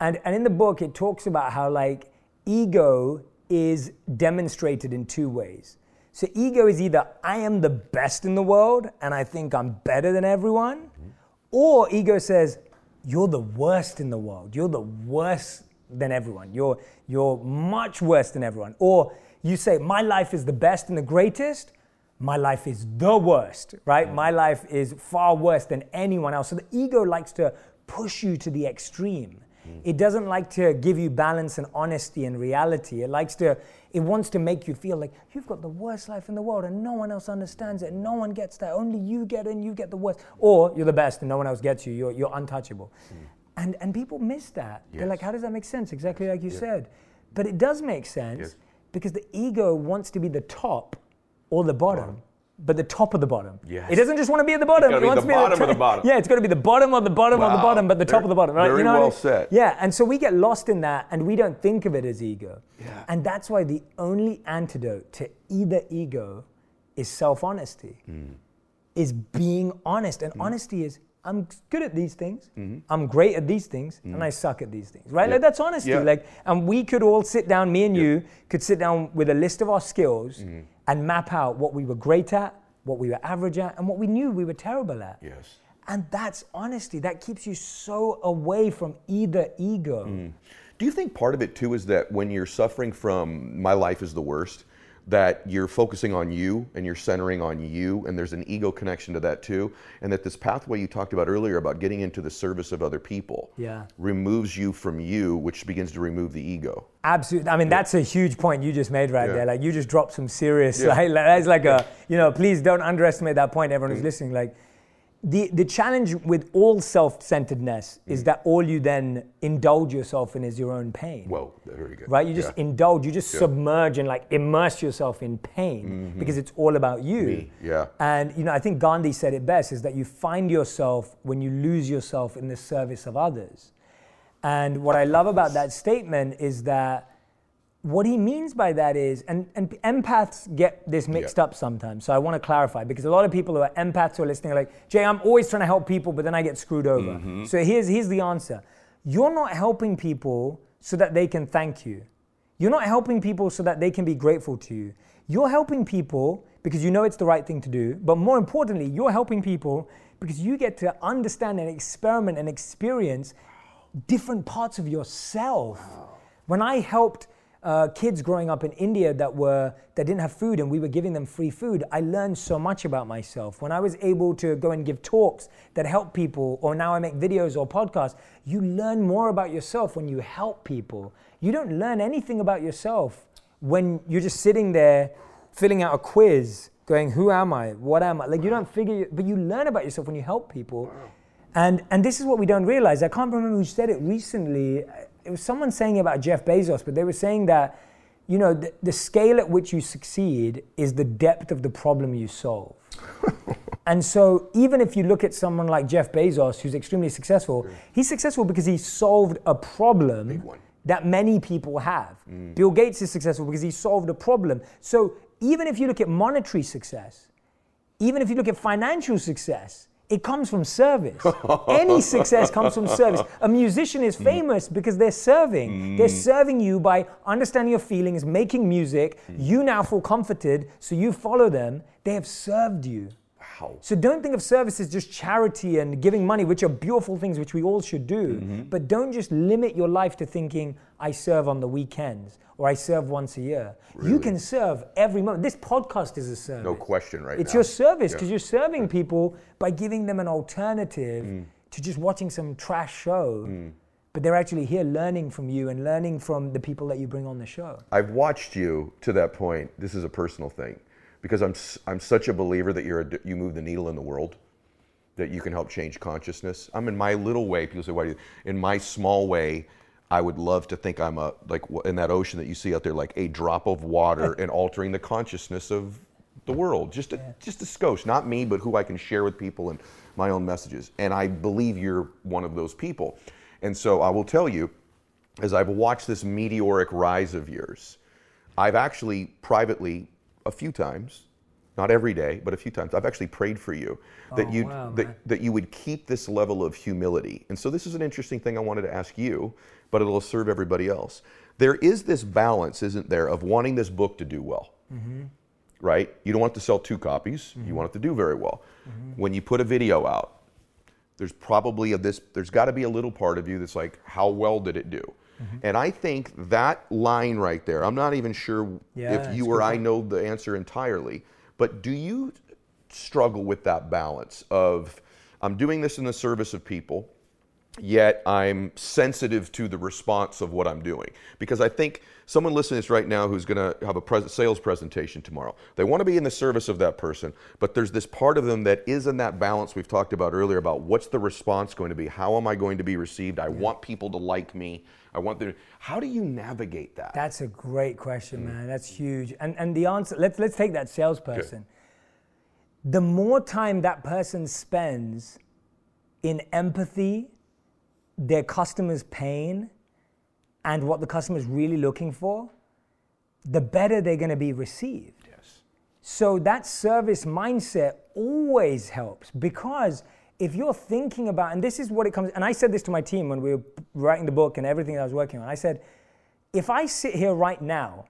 and and in the book it talks about how like ego is demonstrated in two ways. So ego is either I am the best in the world and I think I'm better than everyone, Mm-hmm. or ego says you're the worst in the world. You're the worst than everyone. You're you're much worse than everyone. Or you say my life is the best and the greatest. My life is the worst, right? My life is far worse than anyone else. So the ego likes to push you to the extreme. It doesn't like to give you balance and honesty and reality. It likes to, it wants to make you feel like you've got the worst life in the world and no one else understands it. No one gets that. Only you get it and you get the worst. Or you're the best and no one else gets you. You're, you're untouchable. Hmm. And, and people miss that. They're like, how does that make sense? Exactly like you said. But it does make sense Yes. because the ego wants to be the top or the bottom. But the top of the bottom. Yes. It doesn't just want to be at the bottom. it wants the to be at bottom of the bottom. Yeah, it's got to be the bottom of the bottom of the bottom, but the top of the bottom, right? very you know what I well mean? said. Yeah, and so we get lost in that and we don't think of it as ego. Yeah. And that's why the only antidote to either ego is self honesty, Hmm. is being honest. And honesty is, I'm good at these things, Mm-hmm. I'm great at these things, and I suck at these things, right? Like that's honesty. Like, and we could all sit down, me and you could sit down with a list of our skills Mm-hmm. And map out what we were great at, what we were average at, and what we knew we were terrible at. Yes. And that's honesty. That keeps you so away from either ego. Mm. Do you think part of it too is that when you're suffering from my life is the worst, that you're focusing on you and you're centering on you, and there's an ego connection to that too, and that this pathway you talked about earlier about getting into the service of other people Yeah. removes you from you, which begins to remove the ego. Absolutely. I mean, that's a huge point you just made right Yeah. there. Like, you just dropped some serious, like, that's like a, you know, please don't underestimate that point, everyone who's mm-hmm. listening. Like, the, the challenge with all self centeredness Mm. is that all you then indulge yourself in is your own pain. Whoa, very good. right? You just Yeah. indulge, you just submerge and like immerse yourself in pain because it's all about you. Mm-hmm. Me, yeah. And you know, I think Gandhi said it best is that you find yourself when you lose yourself in the service of others. And what I love about that statement is that what he means by that is, and, and empaths get this mixed Yeah. up sometimes. So I want to clarify because a lot of people who are empaths who are listening are like, Jay, I'm always trying to help people, but then I get screwed over. Mm-hmm. So here's, here's the answer You're not helping people so that they can thank you. You're not helping people so that they can be grateful to you. You're helping people because you know it's the right thing to do. But more importantly, you're helping people because you get to understand and experiment and experience different parts of yourself. When I helped uh, kids growing up in India that were that didn't have food and we were giving them free food, I learned so much about myself. When I was able to go and give talks that help people, or now I make videos or podcasts, you learn more about yourself when you help people. You don't learn anything about yourself when you're just sitting there filling out a quiz, going, "Who am I? What am I?" Like you don't figure, but you learn about yourself when you help people. And, and this is what we don't realize. I can't remember who said it recently. It was someone saying about Jeff Bezos, but they were saying that, you know, the, the scale at which you succeed is the depth of the problem you solve. and so even if you look at someone like Jeff Bezos, who's extremely successful, he's successful because he solved a problem that many people have. Bill Gates is successful because he solved a problem. So even if you look at monetary success, even if you look at financial success, it comes from service. Any success comes from service. A musician is mm. famous because they're serving. They're mm. serving you by understanding your feelings, making music. Mm. You now feel comforted, so you follow them. They have served you. Wow. So don't think of service as just charity and giving money, which are beautiful things which we all should do. Mm-hmm. But don't just limit your life to thinking, I serve on the weekends or I serve once a year. You can serve every moment. This podcast is a service. No question right It's now. your service Yeah. because you're serving people by giving them an alternative Mm. to just watching some trash show. But they're actually here learning from you and learning from the people that you bring on the show. I've watched you to that point. This is a personal thing because I'm I'm such a believer that you're a, you move the needle in the world, that you can help change consciousness. I'm in my little way. People say, "Why?" Do you, in my small way, I would love to think I'm a like in that ocean that you see out there, like a drop of water and altering the consciousness of the world. Just a just a skosh, not me, but who I can share with people and my own messages. And I believe you're one of those people. And so I will tell you, as I've watched this meteoric rise of yours, I've actually privately a few times, not every day, but a few times, I've actually prayed for you that Oh, you wow, that, that you would keep this level of humility. And so this is an interesting thing I wanted to ask you, but it'll serve everybody else. There is this balance, isn't there, of wanting this book to do well. Mm-hmm. Right? You don't want to sell two copies. You mm-hmm. want it to do very well. Mm-hmm. When you put a video out, there's probably a this there's got to be a little part of you that's like how well did it do and i think that line right there i'm not even sure Yeah, if you or i know the answer entirely but do you struggle with that balance of i'm doing this in the service of people yet I'm sensitive to the response of what I'm doing. Because I think someone listening to this right now who's going to have a pres- sales presentation tomorrow, they want to be in the service of that person, but there's this part of them that is in that balance we've talked about earlier about what's the response going to be? How am I going to be received? I want people to like me. I want them. How do you navigate that? That's a great question, Mm. man. That's huge. And and the answer let's let's take that salesperson. The more time that person spends in empathy, their customer's pain, and what the customer's really looking for, the better they're going to be received. yes. So that service mindset always helps because if you're thinking about, and this is what it comes, and I said this to my team when we were writing the book and everything that I was working on. I said, if I sit here right now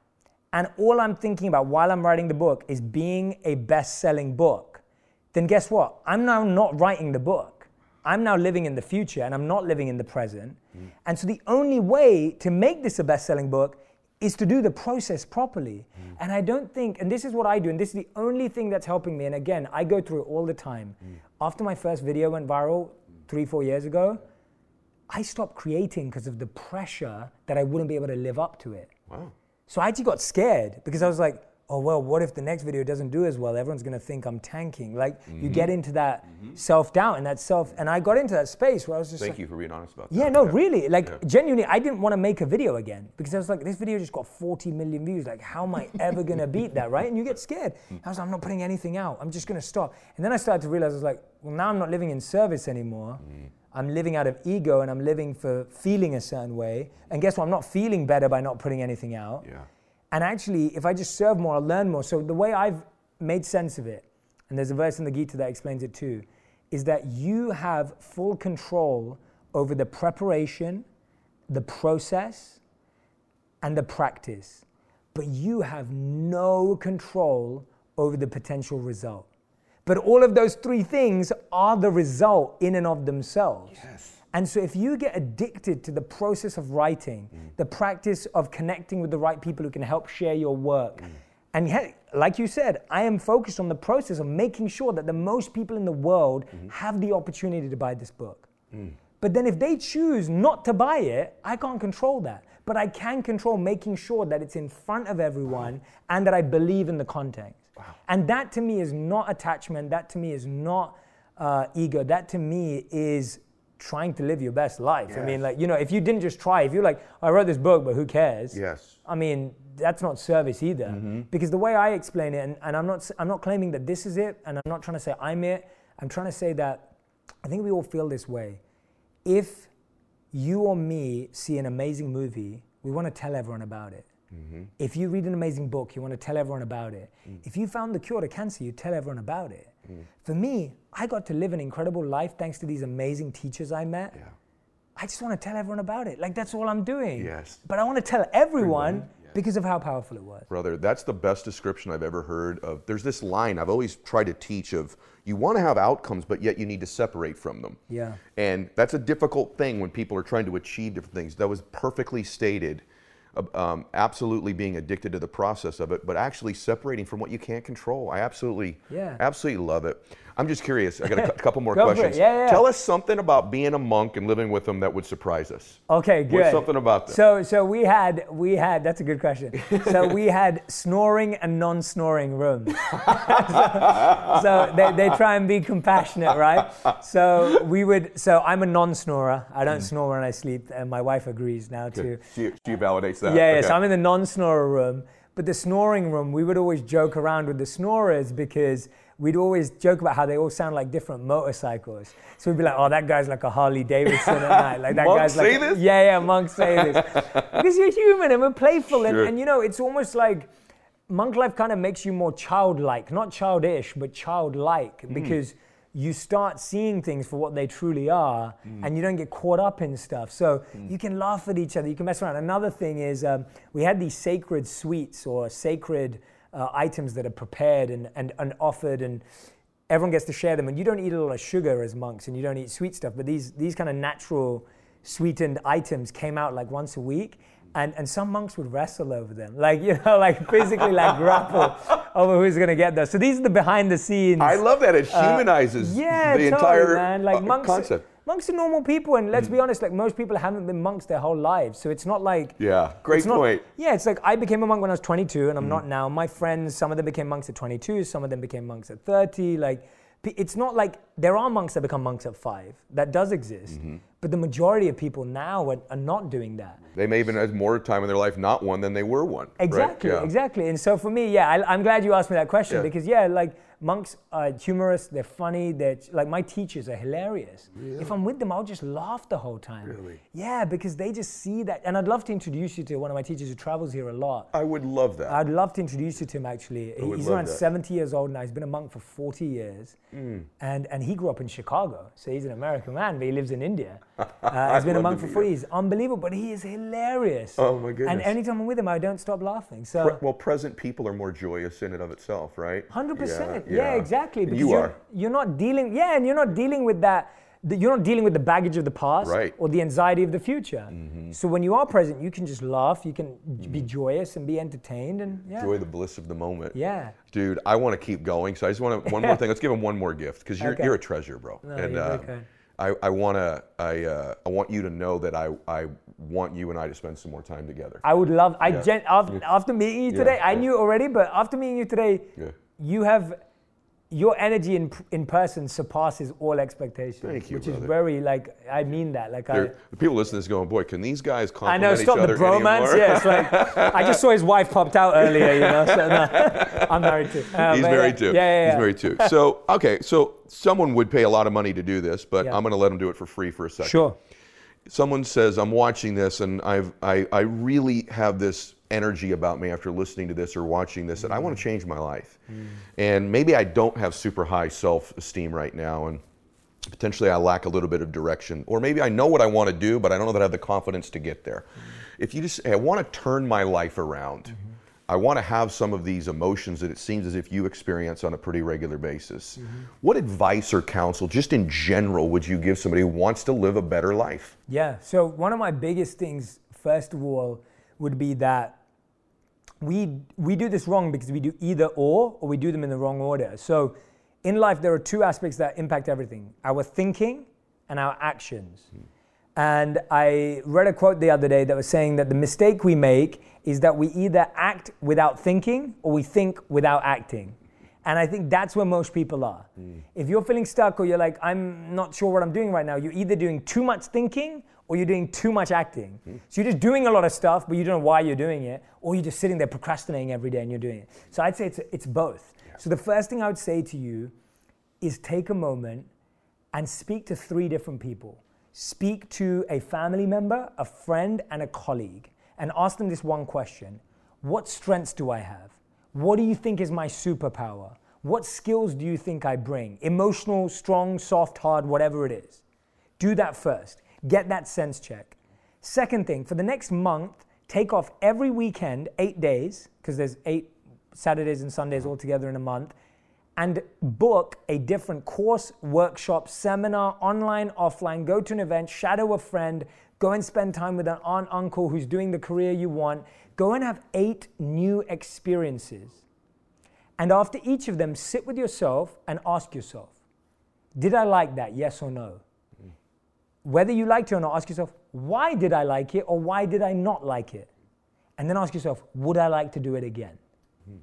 and all I'm thinking about while I'm writing the book is being a best selling book, then guess what? I'm now not writing the book. I'm now living in the future and I'm not living in the present. Mm. And so the only way to make this a best selling book is to do the process properly. Mm. And I don't think, and this is what I do, and this is the only thing that's helping me. And again, I go through it all the time. Mm. After my first video went viral three, four years ago, I stopped creating because of the pressure that I wouldn't be able to live up to it. Wow. So I actually got scared because I was like, oh, well, what if the next video doesn't do as well? Everyone's going to think I'm tanking. Like, Mm-hmm. you get into that mm-hmm. self doubt and that self, and I got into that space where I was just Thank like, you for being honest about that. yeah, no, really. Like, genuinely, I didn't want to make a video again because I was like, this video just got 40 million views. Like, how am I ever going to beat that, right? And you get scared. Mm. I was like, I'm not putting anything out. I'm just going to stop. And then I started to realize, I was like, well, now I'm not living in service anymore. Mm. I'm living out of ego and I'm living for feeling a certain way. And guess what? I'm not feeling better by not putting anything out. Yeah. And actually, if I just serve more, I'll learn more. So the way I've made sense of it, and there's a verse in the Gita that explains it too, is that you have full control over the preparation, the process, and the practice. But you have no control over the potential result. But all of those three things are the result in and of themselves. Yes. And so, if you get addicted to the process of writing, mm. the practice of connecting with the right people who can help share your work, mm. and he- like you said, I am focused on the process of making sure that the most people in the world mm-hmm. have the opportunity to buy this book. Mm. But then, if they choose not to buy it, I can't control that. But I can control making sure that it's in front of everyone and that I believe in the content. And that to me is not attachment. That to me is not uh, ego. That to me is trying to live your best life. I mean, like, you know, if you didn't just try, if you're like, I wrote this book, but who cares? Yes. I mean, that's not service either. Mm-hmm. Because the way I explain it, and, and I'm, not, I'm not claiming that this is it, and I'm not trying to say I'm it, I'm trying to say that I think we all feel this way. If you or me see an amazing movie, we want to tell everyone about it. Mm-hmm. If you read an amazing book, you want to tell everyone about it. Mm. If you found the cure to cancer, you tell everyone about it. Mm. For me, I got to live an incredible life thanks to these amazing teachers I met. Yeah. I just want to tell everyone about it. Like that's all I'm doing. Yes. But I want to tell everyone because of how powerful it was. Brother, that's the best description I've ever heard of. There's this line I've always tried to teach of you want to have outcomes, but yet you need to separate from them. Yeah. And that's a difficult thing when people are trying to achieve different things. That was perfectly stated. Um, absolutely being addicted to the process of it, but actually separating from what you can't control. I absolutely, Yeah. absolutely love it. I'm just curious. I got a couple more Go questions. Yeah, yeah. Tell us something about being a monk and living with them that would surprise us. Okay, good. What's something about that? So, so we had, we had. That's a good question. So we had snoring and non-snoring rooms. so they, they try and be compassionate, right? So we would. So I'm a non-snorer. I Mm. don't snore when I sleep, and my wife agrees now too. She, she validates that. Yeah, yeah. Okay. So I'm in the non-snorer room, but the snoring room, we would always joke around with the snorers because we'd always joke about how they all sound like different motorcycles. So we'd be like, "Oh, that guy's like a Harley Davidson at night." Like that Monks guy's like, say this? yeah, yeah, monks say this because you're human and we're playful, and, Sure. and you know, it's almost like monk life kind of makes you more childlike, not childish, but childlike Hmm. because you start seeing things for what they truly are Hmm. and you don't get caught up in stuff. So you can laugh at each other, you can mess around. Another thing is um, we had these sacred sweets or sacred uh, items that are prepared and, and, and offered and everyone gets to share them and you don't eat a lot of sugar as monks and you don't eat sweet stuff but these these kind of natural sweetened items came out like once a week and, and some monks would wrestle over them like you know like physically like grapple over who's going to get those so these are the behind the scenes I love that. It humanizes Uh, yeah the totally, entire man. like uh, monks concept. Mm. monks are normal people and let's be honest like most people haven't been monks their whole lives so it's not like Yeah, great it's not- point. Mm. yeah, it's like I became a monk when I was 22, and I'm not now. My friends, some of them became monks at 22, some of them became monks at 30. Like, it's not like there are monks that become monks at five. That does exist, Mm-hmm. but the majority of people now are, are not doing that. They may even have more time in their life not one than they were one. right? Exactly, Yeah. exactly. And so for me, yeah, I, I'm glad you asked me that question Yeah. because yeah, like monks are humorous, they're funny, they're like my teachers are hilarious. If I'm with them, I'll just laugh the whole time. Really? Yeah, because they just see that, and I'd love to introduce you to one of my teachers who travels here a lot. I would love that. I'd love to introduce you to him actually. would He's around that. 70 years old now. He's been a monk for 40 years. Hmm. And, and he grew up in Chicago. So he's an American man, but he lives in India. Uh, he's been a monk for meet 40 years. Unbelievable, but he is hilarious. Oh, my goodness. And anytime I'm with him, I don't stop laughing. So. Pre- well, present people are more joyous in and of itself, right? Hundred percent. Yeah, Yeah, exactly. Because you you're, are. You're not dealing. Yeah, and you're not dealing with that. You're not dealing with the baggage of the past Right. or the anxiety of the future. Mm-hmm. So when you are present, you can just laugh. You can be joyous and be entertained, and yeah, Enjoy the bliss of the moment. yeah. Dude, I want to keep going, so I just want to one more thing. Let's give him one more gift because you're, Okay. you're a treasure, bro. No, and uh, kind. I, I want to I uh, I want you to know that I I want you and I to spend some more time together. I would love. I Yeah. gen, after, after meeting you Yeah, today, I yeah. knew already, but after meeting you today, Yeah. you have your energy in in person surpasses all expectations. Thank you, which is very like I mean that. Like I. The people listening this going, boy, can these guys I compliment know, each stop the bromance. Yeah, it's like I just saw his wife popped out earlier, you know. So no, I'm married too. Uh, He's married yeah, too. Yeah, yeah, yeah. He's married too. So okay, so someone would pay a lot of money to do this, but Yeah. I'm going to let them do it for free for a second. Sure. someone says i'm watching this and I've, I, I really have this energy about me after listening to this or watching this and i want to mm. change my life. Mm. And maybe i don't have super high self-esteem right now and potentially i lack a little bit of direction or maybe i know what i want to do but i don't know that i have the confidence to get there. Mm. If you just hey, i want to turn my life around. Mm-hmm. I want to have some of these emotions that it seems as if you experience on a pretty regular basis. Mm-hmm. What advice or counsel, just in general, would you give somebody who wants to live a better life? Yeah. So one of my biggest things, first of all, would be that we we do this wrong because we do either or, or we do them in the wrong order. So in life, there are two aspects that impact everything: our thinking and our actions. Hmm. And I read a quote the other day that was saying that the mistake we make is that we either act without thinking or we think without acting. And I think that's where most people are. Hmm. If you're feeling stuck or you're like, I'm not sure what I'm doing right now, you're either doing too much thinking or you're doing too much acting. Hmm. So you're just doing a lot of stuff, but you don't know why you're doing it, or you're just sitting there procrastinating every day and you're doing it. So I'd say it's, it's both. So the first thing I would say to you is take a moment and speak to three different people. Speak to a family member, a friend, and a colleague, and ask them this one question What strengths do I have? What do you think is my superpower? What skills do you think I bring? Emotional, strong, soft, hard, whatever it is. Do that first. Get that sense check. Second thing, for the next month, take off every weekend, eight days, because there's eight Saturdays and Sundays mm-hmm. all together in a month, and book a different course, workshop, seminar, online, offline, go to an event, shadow a friend, go and spend time with an aunt, uncle who's doing the career you want. Go and have eight new experiences. And after each of them, sit with yourself and ask yourself, did I like that? Yes or no? Whether you liked it or not, ask yourself, why did I like it or why did I not like it? And then ask yourself, would I like to do it again? Hmm.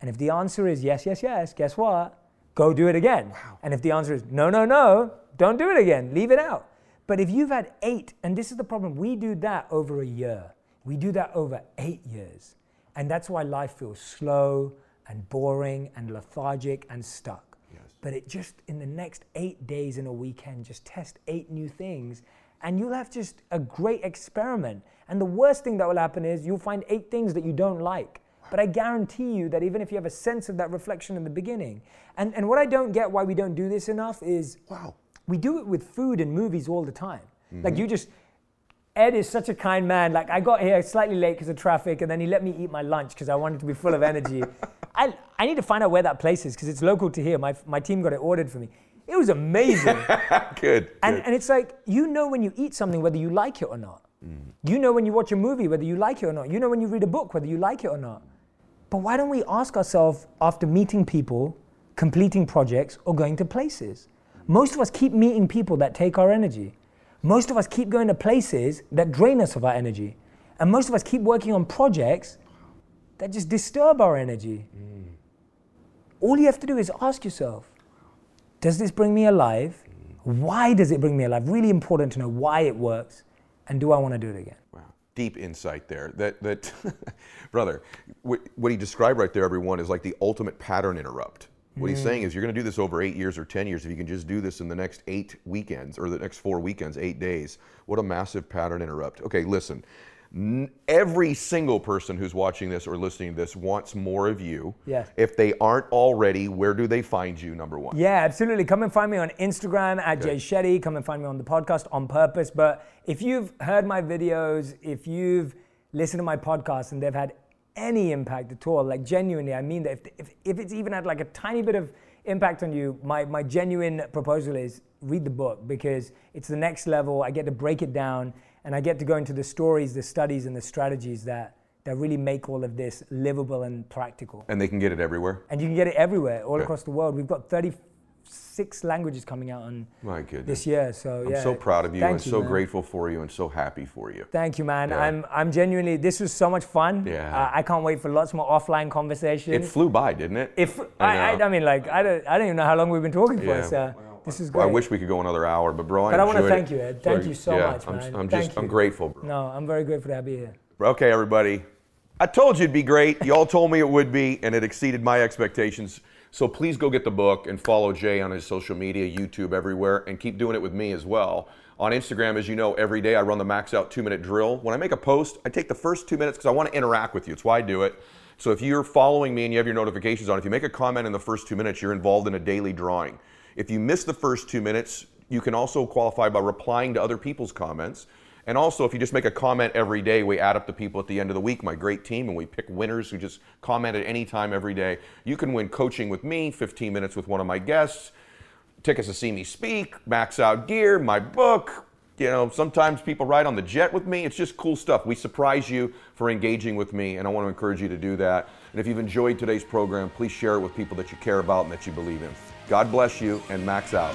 And if the answer is yes, yes, yes, guess what? Go do it again. Wow. And if the answer is no, no, no, don't do it again, leave it out. But if you've had eight, and this is the problem, we do that over a year, we do that over eight years. And that's why life feels slow and boring and lethargic and stuck. But it just, in the next eight days in a weekend, just test eight new things and you'll have just a great experiment. And the worst thing that will happen is you'll find eight things that you don't like. But I guarantee you that even if you have a sense of that reflection in the beginning, and, and what I don't get why we don't do this enough is wow, we do it with food and movies all the time. Mm-hmm. Like you just, Ed is such a kind man. Like I got here slightly late because of traffic, and then he let me eat my lunch because I wanted to be full of energy. I, I need to find out where that place is because it's local to here. My, my team got it ordered for me. It was amazing. good. And, and it's like, you know when you eat something whether you like it or not. Mm. You know when you watch a movie whether you like it or not. You know when you read a book whether you like it or not. But why don't we ask ourselves after meeting people, completing projects, or going to places? Most of us keep meeting people that take our energy. Most of us keep going to places that drain us of our energy. And most of us keep working on projects that just disturb our energy. Mm. All you have to do is ask yourself Does this bring me alive? Why does it bring me alive? Really important to know why it works. And do I want to do it again? Wow. Deep insight there. That that, brother, what, what, he described right there, everyone, is like the ultimate pattern interrupt. What he's saying is, you're going to do this over eight years or ten years. If you can just do this in the next eight weekends or the next four weekends, eight days, what a massive pattern interrupt. Okay, listen every single person who's watching this or listening to this wants more of you. Yes. If they aren't already, where do they find you, number one? Yeah, absolutely. Come and find me on Instagram at okay. Jay Shetty. Come and find me on the podcast on purpose. But if you've heard my videos, if you've listened to my podcast and they've had any impact at all, like genuinely, I mean that if, if, if it's even had like a tiny bit of impact on you, my, my genuine proposal is read the book because it's the next level. I get to break it down and I get to go into the stories, the studies, and the strategies that, that really make all of this livable and practical. And they can get it everywhere? And you can get it everywhere, all okay. across the world. We've got 36 languages coming out on My goodness. this year. So I'm yeah. so proud of you Thank and you, so man. grateful for you and so happy for you. Thank you, man. Yeah. I'm, I'm genuinely, this was so much fun. Yeah. Uh, I can't wait for lots more offline conversations. It flew by, didn't it? If I, I, I, mean, like, I don't, I don't even know how long we've been talking for. Yeah. So. This is great. Well, I wish we could go another hour, but bro, I But I want to thank you, Ed. Thank you so yeah, much, I'm, man. I'm thank just, you. I'm grateful, bro. No, I'm very grateful to have you here. Okay, everybody. I told you it'd be great. Y'all told me it would be, and it exceeded my expectations. So please go get the book and follow Jay on his social media, YouTube, everywhere, and keep doing it with me as well. On Instagram, as you know, every day I run the max out two minute drill. When I make a post, I take the first two minutes because I want to interact with you. It's why I do it. So if you're following me and you have your notifications on, if you make a comment in the first two minutes, you're involved in a daily drawing. If you miss the first two minutes, you can also qualify by replying to other people's comments. And also, if you just make a comment every day, we add up the people at the end of the week, my great team, and we pick winners who just comment at any time every day. You can win coaching with me, 15 minutes with one of my guests, tickets to see me speak, max out gear, my book. You know, sometimes people ride on the jet with me. It's just cool stuff. We surprise you for engaging with me, and I want to encourage you to do that. And if you've enjoyed today's program, please share it with people that you care about and that you believe in. God bless you, and max out.